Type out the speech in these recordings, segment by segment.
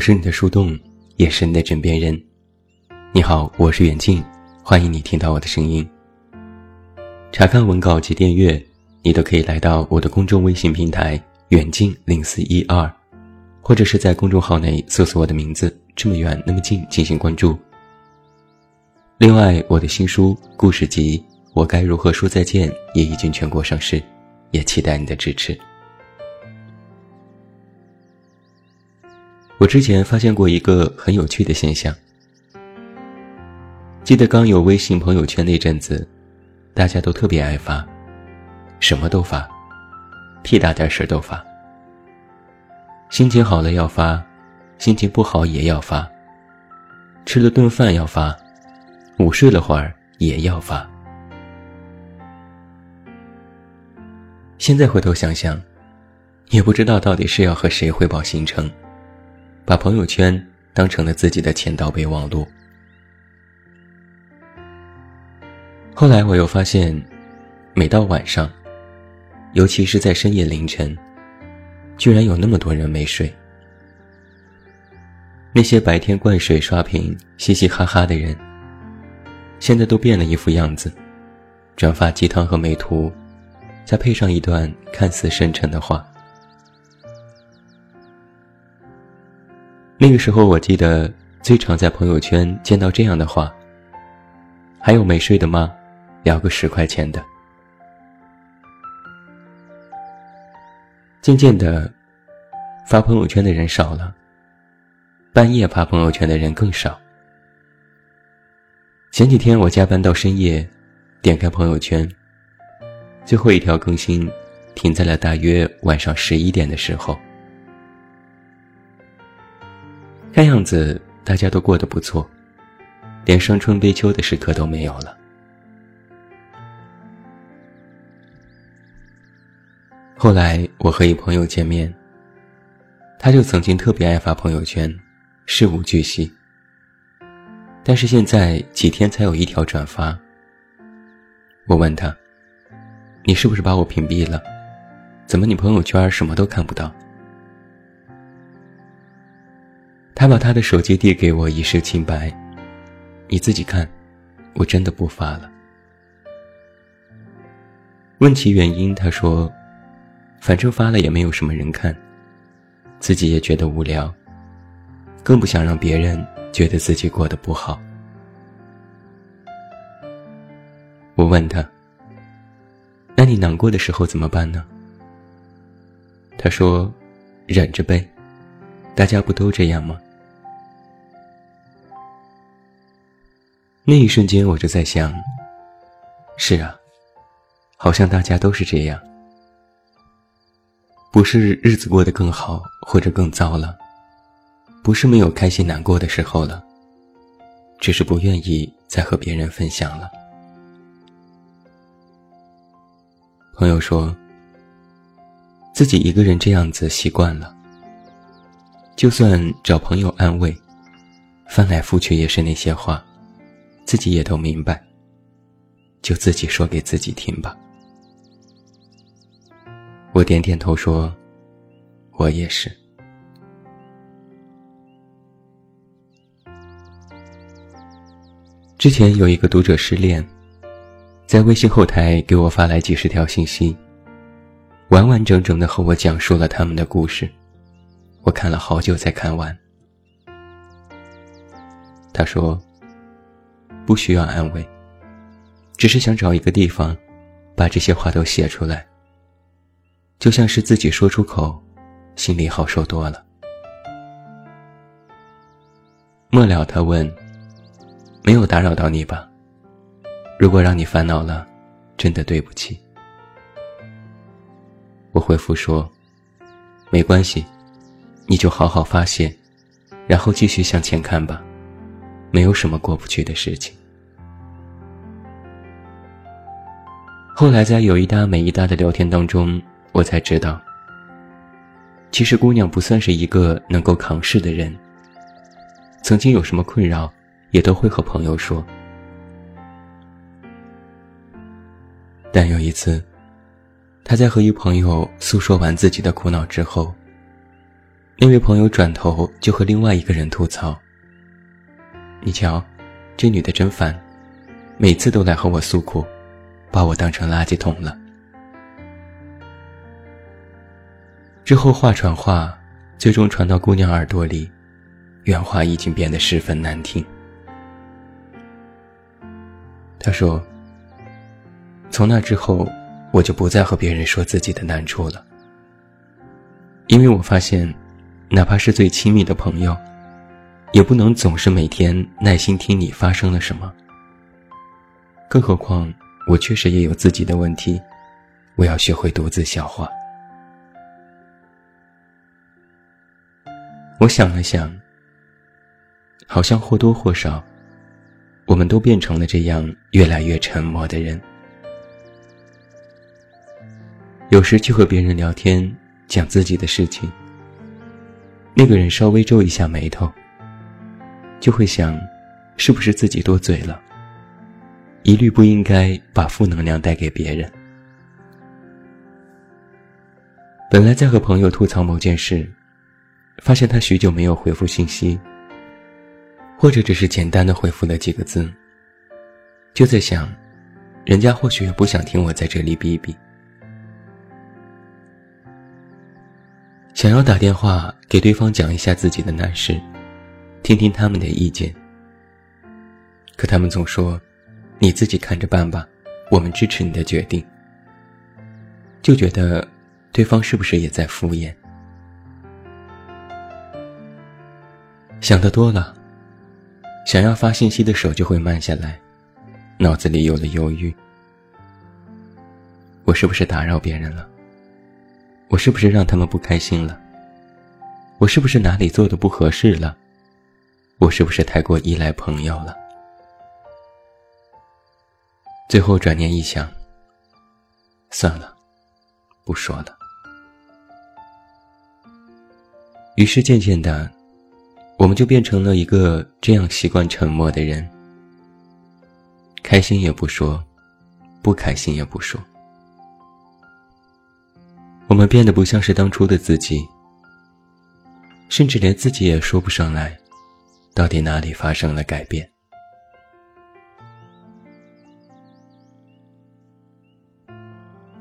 是你的树洞，也是你的枕边人。你好，我是远近，欢迎你听到我的声音。查看文稿及订阅，你都可以来到我的公众微信平台“远近零四一二”，或者是在公众号内搜索我的名字“这么远那么近”进行关注。另外，我的新书故事集《我该如何说再见》也已经全国上市，也期待你的支持。我之前发现过一个很有趣的现象。记得刚有微信朋友圈那阵子，大家都特别爱发，什么都发，屁大点事儿都发。心情好了要发，心情不好也要发。吃了顿饭要发，午睡了会儿也要发。现在回头想想，也不知道到底是要和谁汇报行程。把朋友圈当成了自己的签到备忘录。后来我又发现，每到晚上，尤其是在深夜凌晨，居然有那么多人没睡。那些白天灌水刷屏、嘻嘻哈哈的人，现在都变了一副样子，转发鸡汤和美图，再配上一段看似深沉的话。那个时候，我记得最常在朋友圈见到这样的话：“还有没睡的吗？聊个十块钱的。”渐渐的，发朋友圈的人少了，半夜发朋友圈的人更少。前几天我加班到深夜，点开朋友圈，最后一条更新停在了大约晚上十一点的时候。看样子大家都过得不错，连伤春悲秋的时刻都没有了。后来我和一朋友见面，他就曾经特别爱发朋友圈，事无巨细。但是现在几天才有一条转发。我问他：“你是不是把我屏蔽了？怎么你朋友圈什么都看不到？”他把他的手机递给我，一身清白。你自己看，我真的不发了。问其原因，他说：“反正发了也没有什么人看，自己也觉得无聊，更不想让别人觉得自己过得不好。”我问他：“那你难过的时候怎么办呢？”他说：“忍着呗，大家不都这样吗？”那一瞬间，我就在想：是啊，好像大家都是这样，不是日子过得更好或者更糟了，不是没有开心难过的时候了，只是不愿意再和别人分享了。朋友说，自己一个人这样子习惯了，就算找朋友安慰，翻来覆去也是那些话。自己也都明白，就自己说给自己听吧。我点点头说：“我也是。”之前有一个读者失恋，在微信后台给我发来几十条信息，完完整整的和我讲述了他们的故事。我看了好久才看完。他说。不需要安慰，只是想找一个地方，把这些话都写出来。就像是自己说出口，心里好受多了。末了，他问：“没有打扰到你吧？如果让你烦恼了，真的对不起。”我回复说：“没关系，你就好好发泄，然后继续向前看吧，没有什么过不去的事情。”后来在有一搭没一搭的聊天当中，我才知道，其实姑娘不算是一个能够扛事的人。曾经有什么困扰，也都会和朋友说。但有一次，她在和一朋友诉说完自己的苦恼之后，那位朋友转头就和另外一个人吐槽：“你瞧，这女的真烦，每次都来和我诉苦，把我当成垃圾桶了。”之后话传话，最终传到姑娘耳朵里，原话已经变得十分难听。他说：“从那之后，我就不再和别人说自己的难处了，因为我发现，哪怕是最亲密的朋友，也不能总是每天耐心听你发生了什么。更何况，我确实也有自己的问题，我要学会独自消化。”我想了想，好像或多或少，我们都变成了这样越来越沉默的人。有时去和别人聊天，讲自己的事情，那个人稍微皱一下眉头，就会想，是不是自己多嘴了？一律不应该把负能量带给别人。本来在和朋友吐槽某件事。发现他许久没有回复信息，或者只是简单的回复了几个字，就在想，人家或许也不想听我在这里逼逼，想要打电话给对方讲一下自己的难事，听听他们的意见，可他们总说，你自己看着办吧，我们支持你的决定，就觉得对方是不是也在敷衍？想得多了，想要发信息的手就会慢下来，脑子里有了犹豫。我是不是打扰别人了？我是不是让他们不开心了？我是不是哪里做的不合适了？我是不是太过依赖朋友了？最后转念一想，算了，不说了。于是渐渐的。我们就变成了一个这样习惯沉默的人，开心也不说，不开心也不说。我们变得不像是当初的自己，甚至连自己也说不上来，到底哪里发生了改变。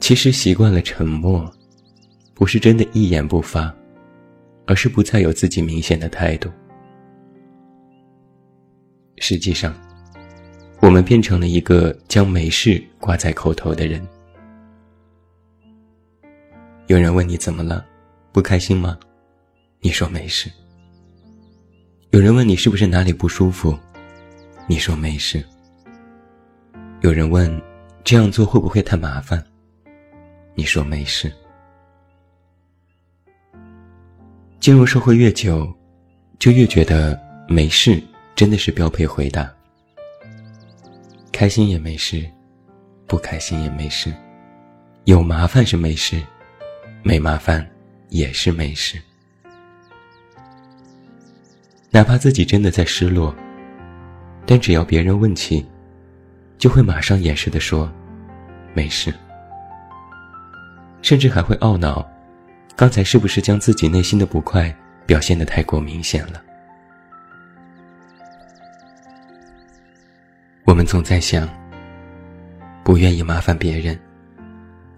其实习惯了沉默，不是真的一言不发，而是不再有自己明显的态度。实际上，我们变成了一个将没事挂在口头的人。有人问你怎么了，不开心吗？你说没事。有人问你是不是哪里不舒服，你说没事。有人问这样做会不会太麻烦，你说没事。进入社会越久，就越觉得没事。真的是标配回答。开心也没事，不开心也没事，有麻烦是没事，没麻烦也是没事。哪怕自己真的在失落，但只要别人问起，就会马上掩饰的说，没事。甚至还会懊恼，刚才是不是将自己内心的不快表现的太过明显了。我们总在想，不愿意麻烦别人，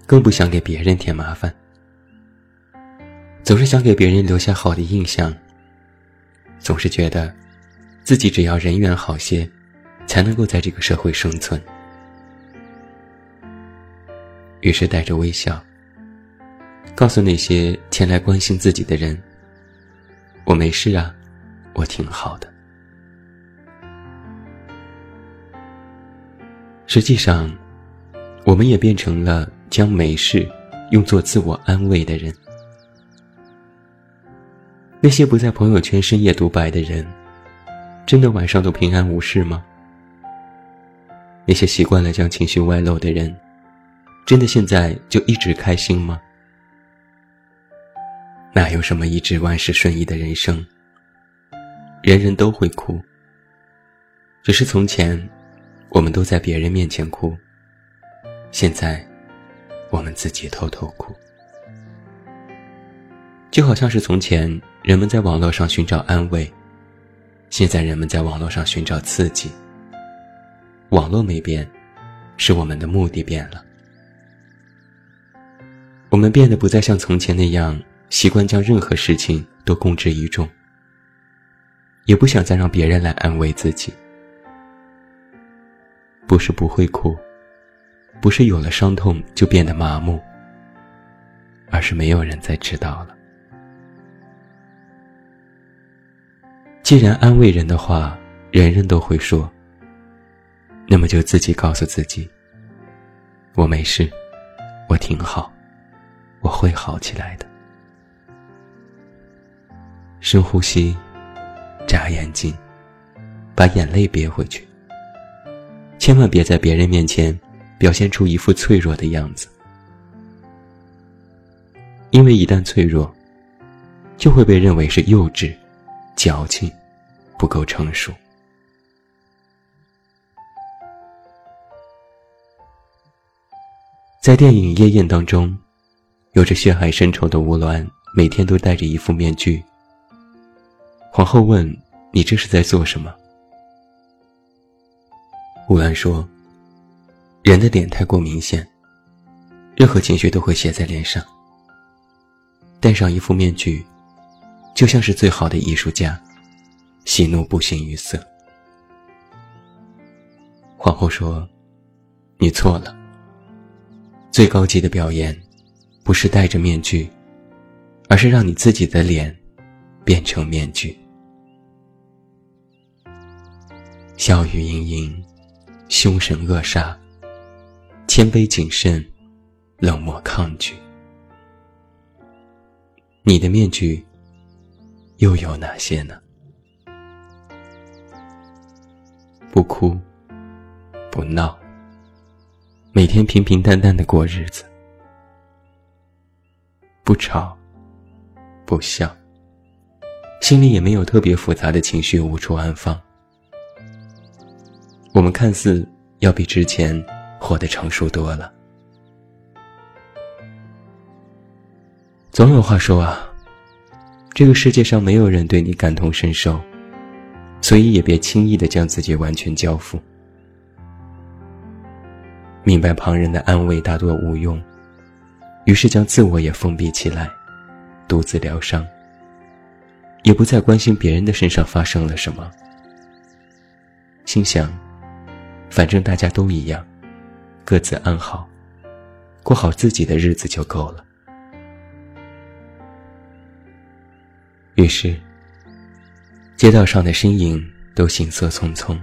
更不想给别人添麻烦，总是想给别人留下好的印象，总是觉得，自己只要人缘好些，才能够在这个社会生存。于是带着微笑，告诉那些前来关心自己的人：“我没事啊，我挺好的。”实际上，我们也变成了将没事用作自我安慰的人。那些不在朋友圈深夜独白的人，真的晚上都平安无事吗？那些习惯了将情绪外露的人，真的现在就一直开心吗？哪有什么一直万事顺意的人生？人人都会哭，只是从前。我们都在别人面前哭，现在我们自己偷偷哭，就好像是从前人们在网络上寻找安慰，现在人们在网络上寻找刺激。网络没变，是我们的目的变了。我们变得不再像从前那样习惯将任何事情都公之于众，也不想再让别人来安慰自己。不是不会哭，不是有了伤痛就变得麻木，而是没有人再知道了。既然安慰人的话，人人都会说，那么就自己告诉自己：我没事，我挺好，我会好起来的。深呼吸，眨眼睛，把眼泪憋回去。千万别在别人面前表现出一副脆弱的样子，因为一旦脆弱，就会被认为是幼稚、矫情。不够成熟。在电影《夜宴》当中，有着血海深仇的吴鸾每天都戴着一副面具。皇后问：“你这是在做什么？”吴鸾说：“人的脸太过明显，任何情绪都会写在脸上。戴上一副面具，就像是最好的艺术家。”喜怒不形于色。皇后说：“你错了。最高级的表演，不是戴着面具，而是让你自己的脸变成面具。笑语盈盈，凶神恶煞，谦卑谨慎，冷漠抗拒。你的面具又有哪些呢？”不哭，不闹，每天平平淡淡的过日子，不吵，不笑，心里也没有特别复杂的情绪无处安放。我们看似要比之前活得成熟多了。总有话说啊，这个世界上没有人对你感同身受。所以也别轻易的将自己完全交付。明白旁人的安慰大多无用，于是将自我也封闭起来，独自疗伤。也不再关心别人的身上发生了什么，心想，反正大家都一样，各自安好，过好自己的日子就够了。于是。街道上的身影都行色匆匆，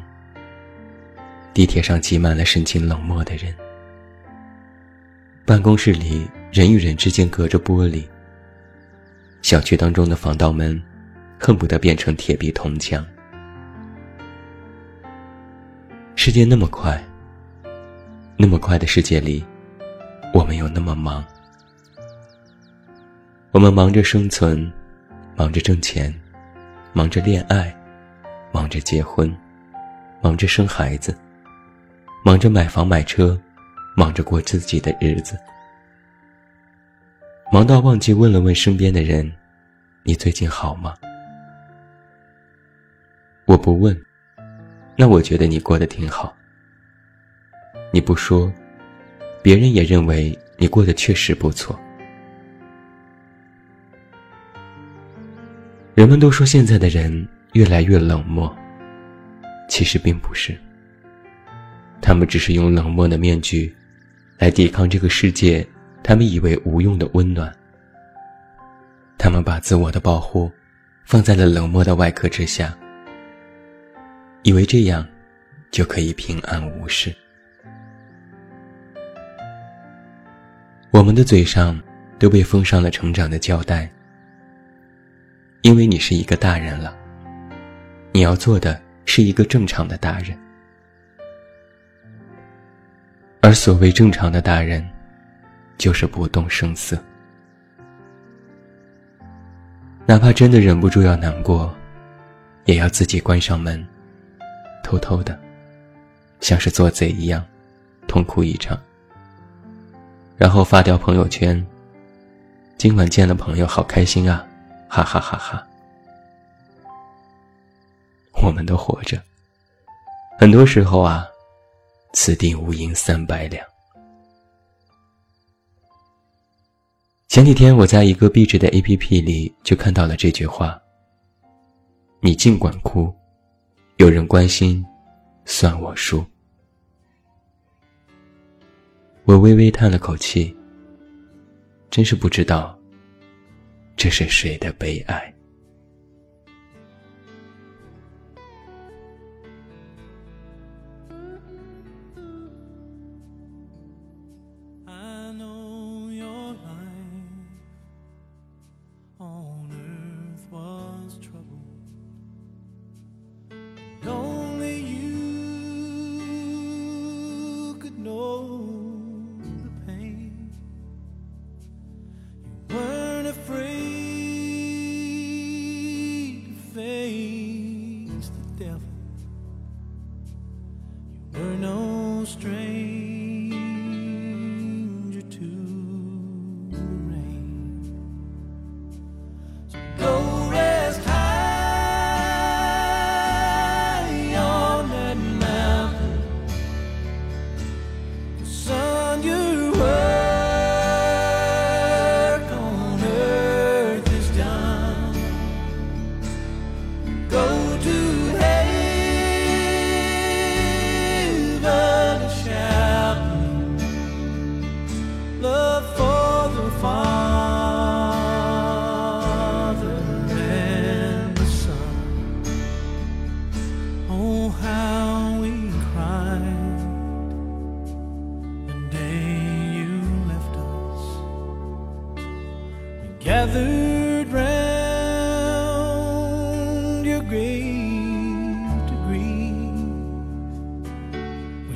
地铁上挤满了神情冷漠的人，办公室里人与人之间隔着玻璃，小区当中的防盗门恨不得变成铁壁铜墙。世界那么快，那么快的世界里，我们又那么忙，我们忙着生存，忙着挣钱。忙着恋爱，忙着结婚，忙着生孩子，忙着买房买车，忙着过自己的日子，忙到忘记问了问身边的人：“你最近好吗？”我不问，那我觉得你过得挺好。你不说，别人也认为你过得确实不错。人们都说现在的人越来越冷漠，其实并不是。他们只是用冷漠的面具，来抵抗这个世界他们以为无用的温暖。他们把自我的保护放在了冷漠的外壳之下，以为这样就可以平安无事。我们的嘴上都被封上了成长的胶带。因为你是一个大人了，你要做的是一个正常的大人，而所谓正常的大人，就是不动声色，哪怕真的忍不住要难过，也要自己关上门，偷偷的，像是做贼一样，痛哭一场，然后发条朋友圈：“今晚见了朋友，好开心啊！”哈哈哈哈。我们都活着。很多时候啊，此地无银三百两。前几天我在一个壁纸的 APP 里就看到了这句话：“你尽管哭，有人关心，算我输。”我微微叹了口气，真是不知道这是谁的悲哀。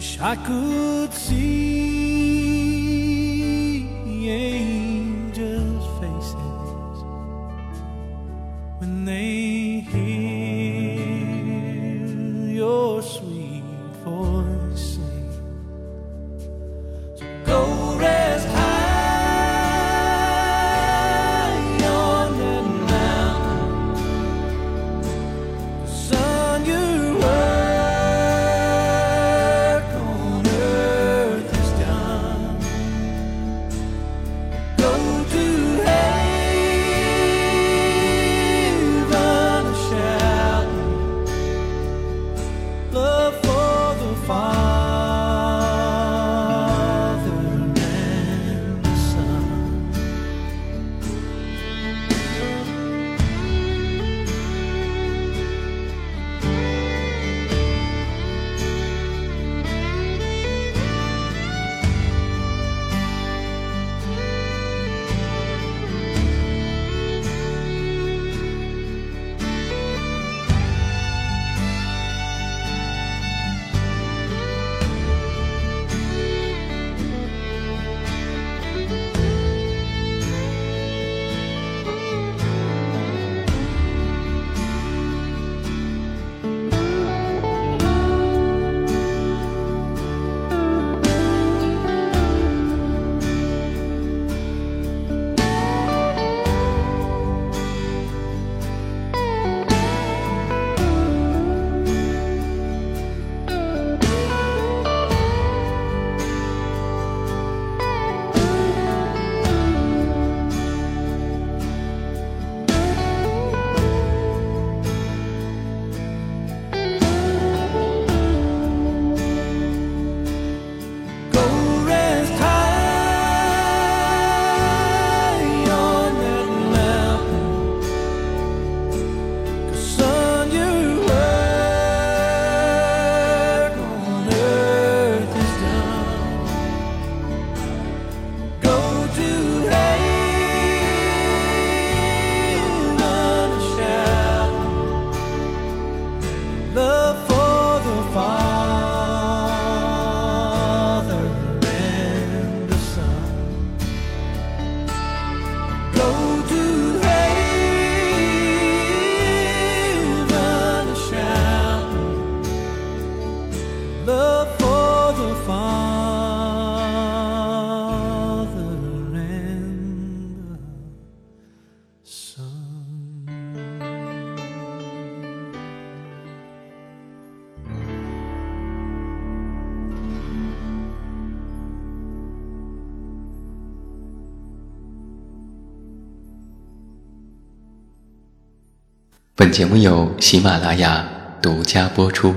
Wish I could see 本节目由喜马拉雅独家播出。